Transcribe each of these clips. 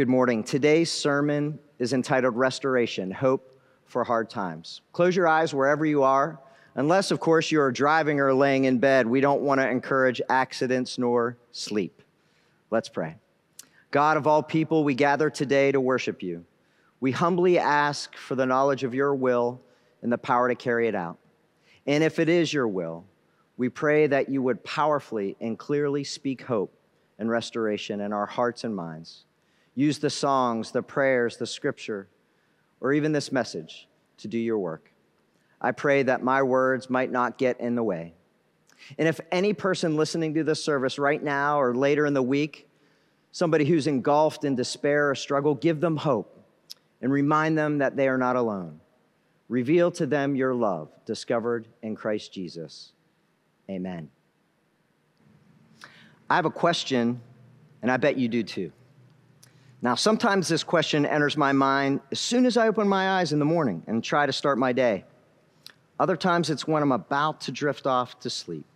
Good morning. Today's sermon is entitled Restoration Hope for Hard Times. Close your eyes wherever you are. Unless, of course, you are driving or laying in bed, we don't want to encourage accidents nor sleep. Let's pray. God of all people, we gather today to worship you. We humbly ask for the knowledge of your will and the power to carry it out. And if it is your will, we pray that you would powerfully and clearly speak hope and restoration in our hearts and minds. Use the songs, the prayers, the scripture, or even this message to do your work. I pray that my words might not get in the way. And if any person listening to this service right now or later in the week, somebody who's engulfed in despair or struggle, give them hope and remind them that they are not alone. Reveal to them your love, discovered in Christ Jesus. Amen. I have a question, and I bet you do too. Now, sometimes this question enters my mind as soon as I open my eyes in the morning and try to start my day. Other times it's when I'm about to drift off to sleep.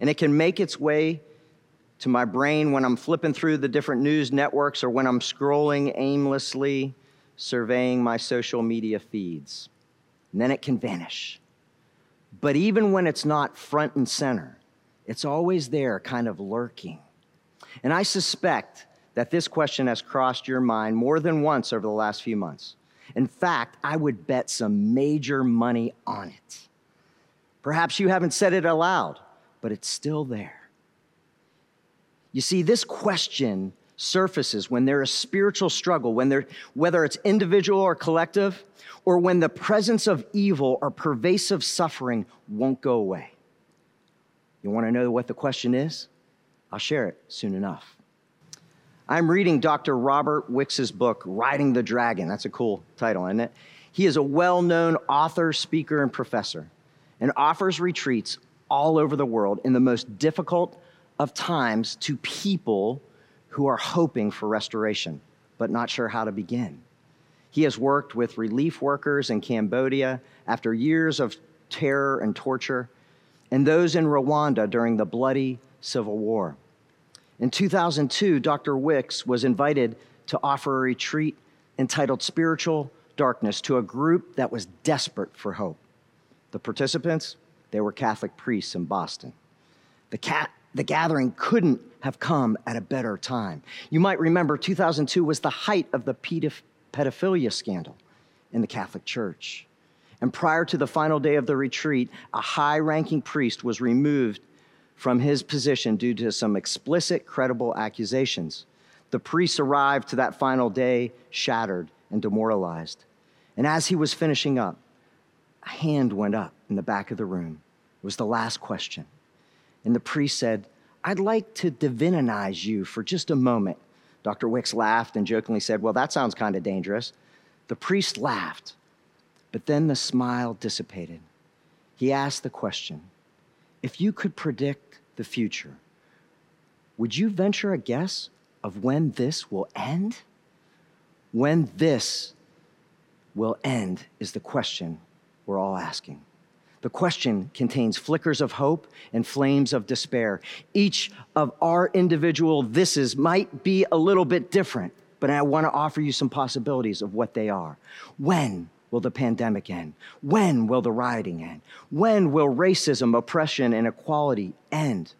And it can make its way to my brain when I'm flipping through the different news networks or when I'm scrolling aimlessly, surveying my social media feeds. And then it can vanish. But even when it's not front and center, it's always there, kind of lurking. And I suspect that this question has crossed your mind more than once over the last few months. In fact, I would bet some major money on it. Perhaps you haven't said it aloud, but it's still there. You see, this question surfaces when there's spiritual struggle, when there, whether it's individual or collective, or when the presence of evil or pervasive suffering won't go away. You want to know what the question is? I'll share it soon enough. I'm reading Dr. Robert Wicks's book, Riding the Dragon. That's a cool title, isn't it? He is a well known author, speaker, and professor and offers retreats all over the world in the most difficult of times to people who are hoping for restoration but not sure how to begin. He has worked with relief workers in Cambodia after years of terror and torture, and those in Rwanda during the bloody civil war. In 2002, Dr. Wicks was invited to offer a retreat entitled Spiritual Darkness to a group that was desperate for hope. The participants, they were Catholic priests in Boston. The, the gathering couldn't have come at a better time. You might remember 2002 was the height of the pedophilia scandal in the Catholic Church. And prior to the final day of the retreat, a high ranking priest was removed from his position due to some explicit, credible accusations. The priest arrived to that final day shattered and demoralized. And as he was finishing up, a hand went up in the back of the room. It was the last question. And the priest said, I'd like to divinize you for just a moment. Dr. Wicks laughed and jokingly said, Well, that sounds kind of dangerous. The priest laughed, but then the smile dissipated. He asked the question If you could predict the future, would you venture a guess of when this will end? When this will end is the question we're all asking. The question contains flickers of hope and flames of despair. Each of our individual thises might be a little bit different, but I want to offer you some possibilities of what they are. When will the pandemic end? When will the rioting end? When will racism, oppression, and equality end?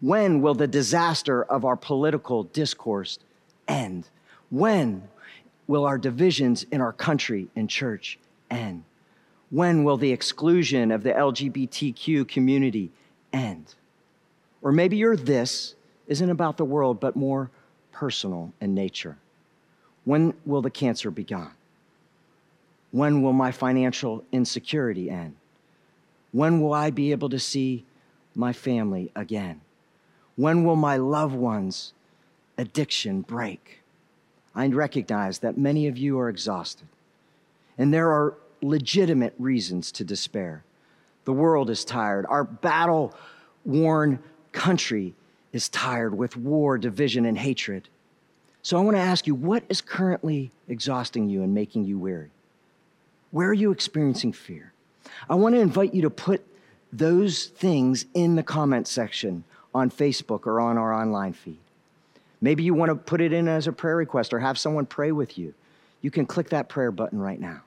When will the disaster of our political discourse end? When will our divisions in our country and church end? When will the exclusion of the LGBTQ community end? Or maybe your this isn't about the world, but more personal in nature. When will the cancer be gone? When will my financial insecurity end? When will I be able to see my family again? When will my loved ones' addiction break? I recognize that many of you are exhausted, and there are legitimate reasons to despair. The world is tired. Our battle worn country is tired with war, division, and hatred. So I want to ask you what is currently exhausting you and making you weary? Where are you experiencing fear? I want to invite you to put those things in the comment section on Facebook or on our online feed. Maybe you want to put it in as a prayer request or have someone pray with you. You can click that prayer button right now.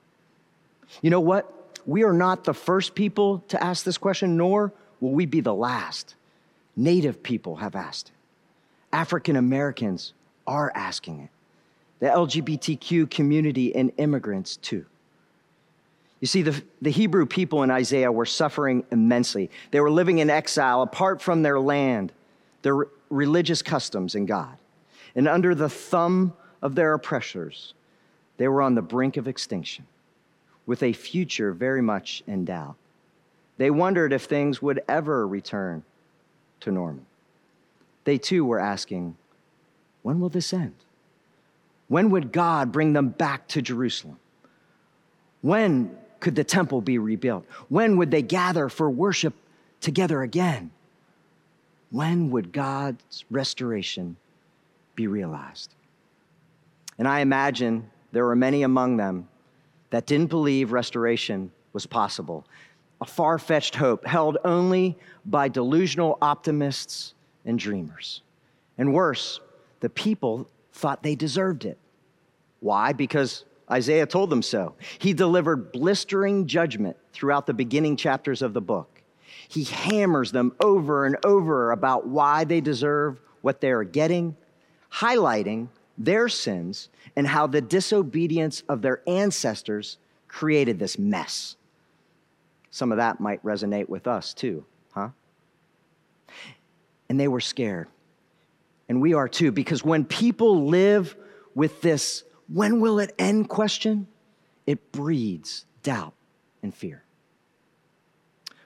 You know what? We are not the first people to ask this question, nor will we be the last. Native people have asked it. African Americans are asking it. The LGBTQ community and immigrants, too. You see, the, the Hebrew people in Isaiah were suffering immensely. They were living in exile apart from their land, their religious customs, and God. And under the thumb of their oppressors, they were on the brink of extinction with a future very much in doubt. They wondered if things would ever return to normal. They too were asking, when will this end? When would God bring them back to Jerusalem? When could the temple be rebuilt? When would they gather for worship together again? When would God's restoration be realized? And I imagine there were many among them that didn't believe restoration was possible. A far fetched hope held only by delusional optimists and dreamers. And worse, the people thought they deserved it. Why? Because Isaiah told them so. He delivered blistering judgment throughout the beginning chapters of the book. He hammers them over and over about why they deserve what they are getting, highlighting their sins and how the disobedience of their ancestors created this mess. Some of that might resonate with us too, huh? And they were scared. And we are too, because when people live with this when will it end question, it breeds doubt and fear.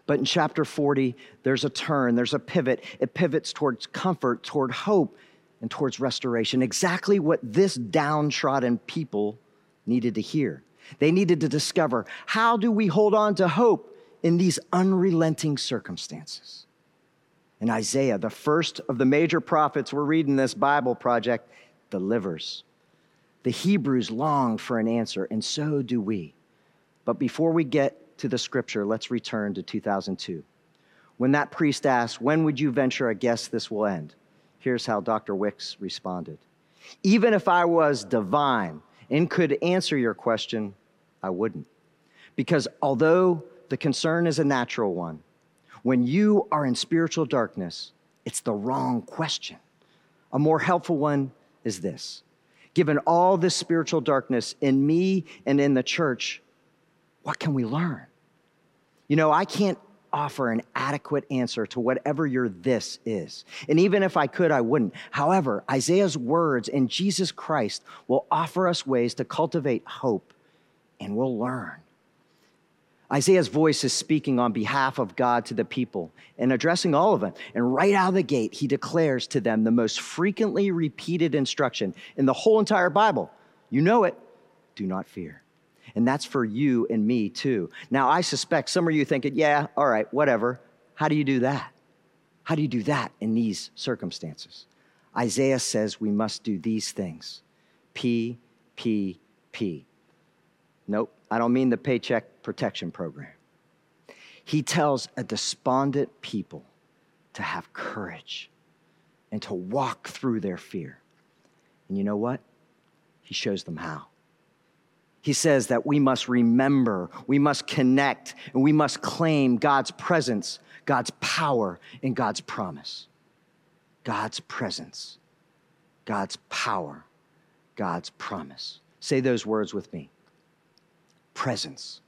But in chapter 40, there's a turn, there's a pivot. It pivots towards comfort, toward hope, and towards restoration. Exactly what this downtrodden people needed to hear. They needed to discover how do we hold on to hope in these unrelenting circumstances? And Isaiah, the first of the major prophets we're reading this Bible project, delivers the Hebrews longed for an answer, and so do we. But before we get to the scripture, let's return to 2002. When that priest asked, When would you venture a guess this will end? Here's how Dr. Wicks responded Even if I was divine and could answer your question, I wouldn't. Because although the concern is a natural one, when you are in spiritual darkness, it's the wrong question. A more helpful one is this given all this spiritual darkness in me and in the church, what can we learn? You know, I can't offer an adequate answer to whatever your this is. And even if I could, I wouldn't. However, Isaiah's words and Jesus Christ will offer us ways to cultivate hope, and we'll learn. Isaiah's voice is speaking on behalf of God to the people and addressing all of them. And right out of the gate, he declares to them the most frequently repeated instruction in the whole entire Bible. You know it do not fear. And that's for you and me too. Now, I suspect some of you thinking, yeah, all right, whatever. How do you do that? How do you do that in these circumstances? Isaiah says we must do these things P, P, P. Nope, I don't mean the Paycheck Protection Program. He tells a despondent people to have courage and to walk through their fear. And you know what? He shows them how. He says that we must remember, we must connect, and we must claim God's presence, God's power, and God's promise. God's presence, God's power, God's promise. Say those words with me presence,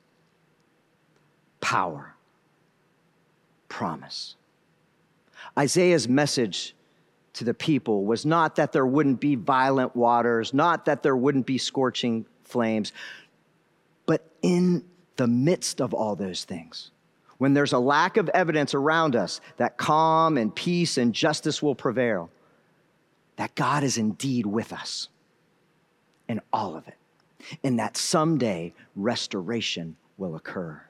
power, promise. Isaiah's message to the people was not that there wouldn't be violent waters, not that there wouldn't be scorching flames, but in the midst of all those things, when there's a lack of evidence around us that calm and peace and justice will prevail, that God is indeed with us in all of it and that someday restoration will occur.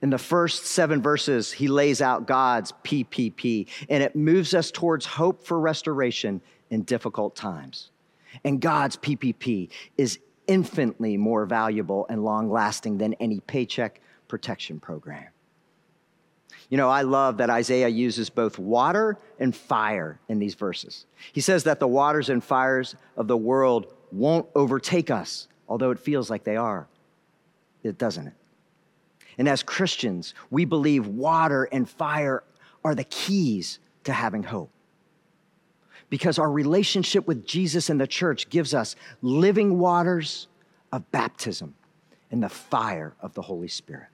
In the first seven verses, he lays out God's PPP, and it moves us towards hope for restoration in difficult times. And God's PPP is infinitely more valuable and long lasting than any paycheck protection program. You know, I love that Isaiah uses both water and fire in these verses. He says that the waters and fires of the world won't overtake us, although it feels like they are. It doesn't? And as Christians, we believe water and fire are the keys to having hope. Because our relationship with Jesus and the church gives us living waters of baptism and the fire of the Holy Spirit.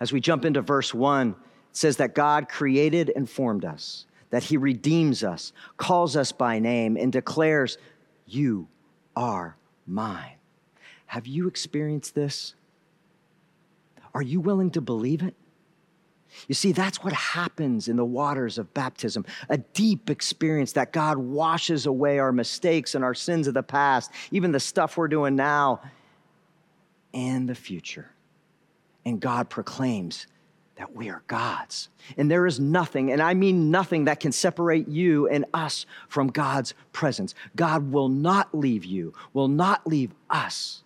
As we jump into verse 1, it says that God created and formed us, that He redeems us, calls us by name, and declares, You are mine. Have you experienced this? Are you willing to believe it? You see, that's what happens in the waters of baptism a deep experience that God washes away our mistakes and our sins of the past, even the stuff we're doing now, and the future. And God proclaims that we are God's. And there is nothing, and I mean nothing, that can separate you and us from God's presence. God will not leave you, will not leave us.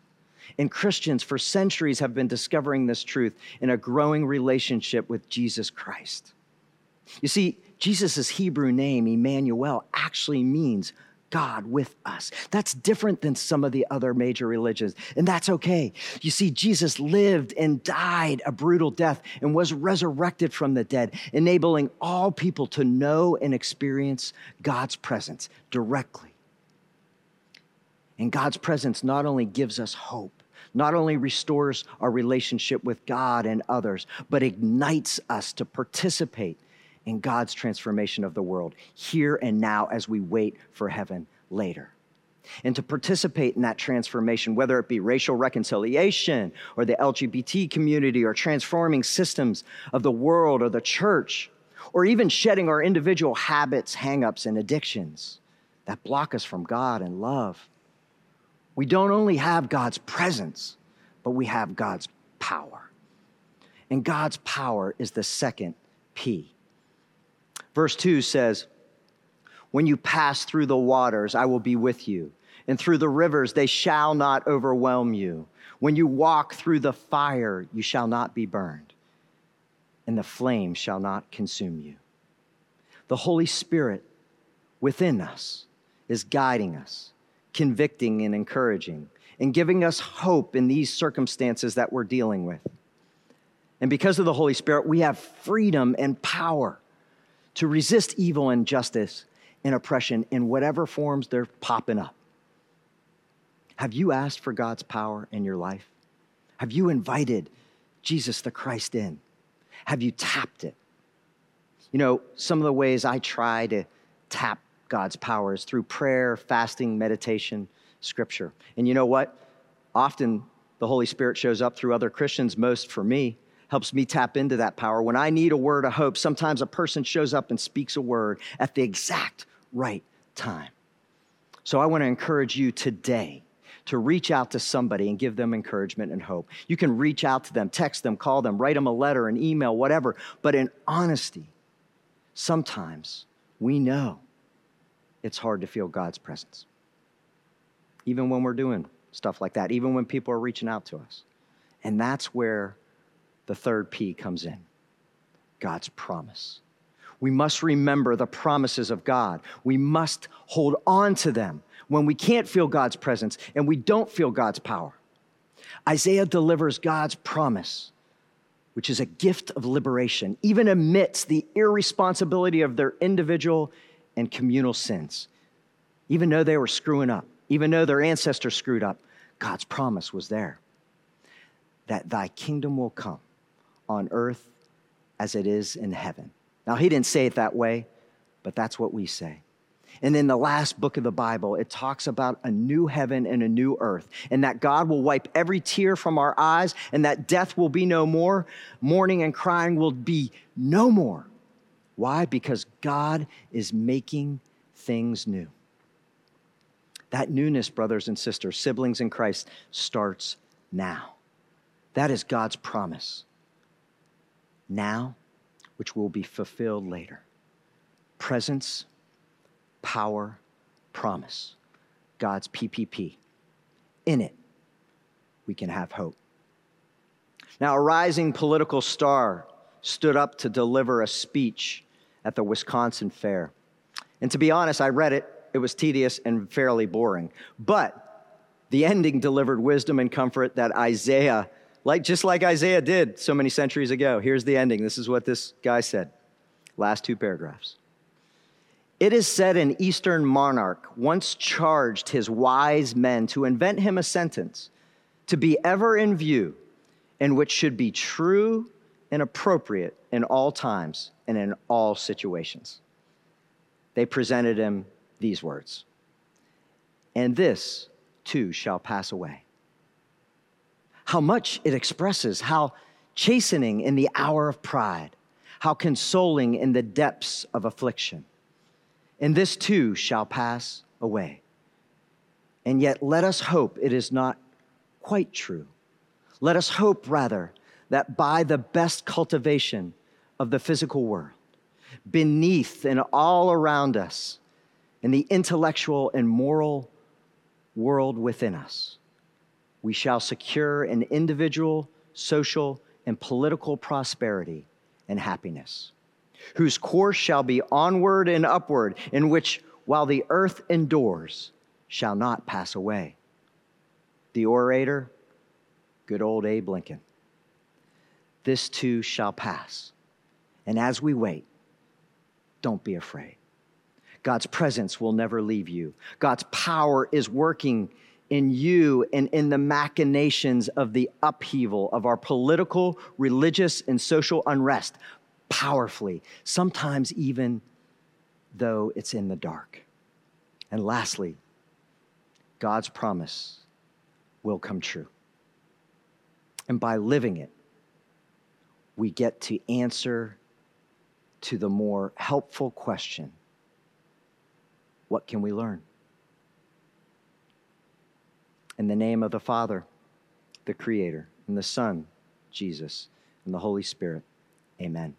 And Christians for centuries have been discovering this truth in a growing relationship with Jesus Christ. You see, Jesus' Hebrew name, Emmanuel, actually means God with us. That's different than some of the other major religions, and that's okay. You see, Jesus lived and died a brutal death and was resurrected from the dead, enabling all people to know and experience God's presence directly. And God's presence not only gives us hope, not only restores our relationship with God and others, but ignites us to participate in God's transformation of the world here and now as we wait for heaven later. And to participate in that transformation, whether it be racial reconciliation or the LGBT community or transforming systems of the world or the church, or even shedding our individual habits, hangups, and addictions that block us from God and love we don't only have God's presence, but we have God's power. And God's power is the second P. Verse 2 says, When you pass through the waters, I will be with you, and through the rivers, they shall not overwhelm you. When you walk through the fire, you shall not be burned, and the flame shall not consume you. The Holy Spirit within us is guiding us convicting and encouraging and giving us hope in these circumstances that we're dealing with. And because of the Holy Spirit, we have freedom and power to resist evil and injustice and oppression in whatever forms they're popping up. Have you asked for God's power in your life? Have you invited Jesus the Christ in? Have you tapped it? You know, some of the ways I try to tap God's powers through prayer, fasting, meditation, scripture. And you know what? Often the Holy Spirit shows up through other Christians, most for me, helps me tap into that power. When I need a word of hope, sometimes a person shows up and speaks a word at the exact right time. So I want to encourage you today to reach out to somebody and give them encouragement and hope. You can reach out to them, text them, call them, write them a letter, an email, whatever. But in honesty, sometimes we know it's hard to feel God's presence. Even when we're doing stuff like that, even when people are reaching out to us. And that's where the third P comes in God's promise. We must remember the promises of God. We must hold on to them when we can't feel God's presence and we don't feel God's power. Isaiah delivers God's promise, which is a gift of liberation, even amidst the irresponsibility of their individual and communal sins. Even though they were screwing up, even though their ancestors screwed up, God's promise was there that thy kingdom will come on earth as it is in heaven. Now, he didn't say it that way, but that's what we say. And in the last book of the Bible, it talks about a new heaven and a new earth, and that God will wipe every tear from our eyes, and that death will be no more, mourning and crying will be no more. Why? Because God is making things new. That newness, brothers and sisters, siblings in Christ, starts now. That is God's promise. Now, which will be fulfilled later. Presence, power, promise. God's PPP. In it, we can have hope. Now, a rising political star stood up to deliver a speech at the Wisconsin Fair. And to be honest, I read it. It was tedious and fairly boring. But the ending delivered wisdom and comfort that Isaiah, like just like Isaiah did so many centuries ago. Here's the ending. This is what this guy said. Last two paragraphs. It is said an Eastern monarch once charged his wise men to invent him a sentence to be ever in view and which should be true and appropriate in all times and in all situations. They presented him these words And this too shall pass away. How much it expresses, how chastening in the hour of pride, how consoling in the depths of affliction and this too shall pass away. And yet, let us hope it is not quite true. Let us hope, rather, that by the best cultivation of the physical world, beneath and all around us, in the intellectual and moral world within us, we shall secure an individual, social, and political prosperity and happiness whose course shall be onward and upward, in which, while the earth endures, shall not pass away. The orator, good old Abe Lincoln. This too shall pass. And as we wait, don't be afraid. God's presence will never leave you. God's power is working in you and in the machinations of the upheaval of our political, religious, and social unrest powerfully, sometimes even though it's in the dark. And lastly, God's promise will come true. And by living it, we get to answer to the more helpful question what can we learn? In the name of the Father, the Creator, and the Son, Jesus, and the Holy Spirit, amen.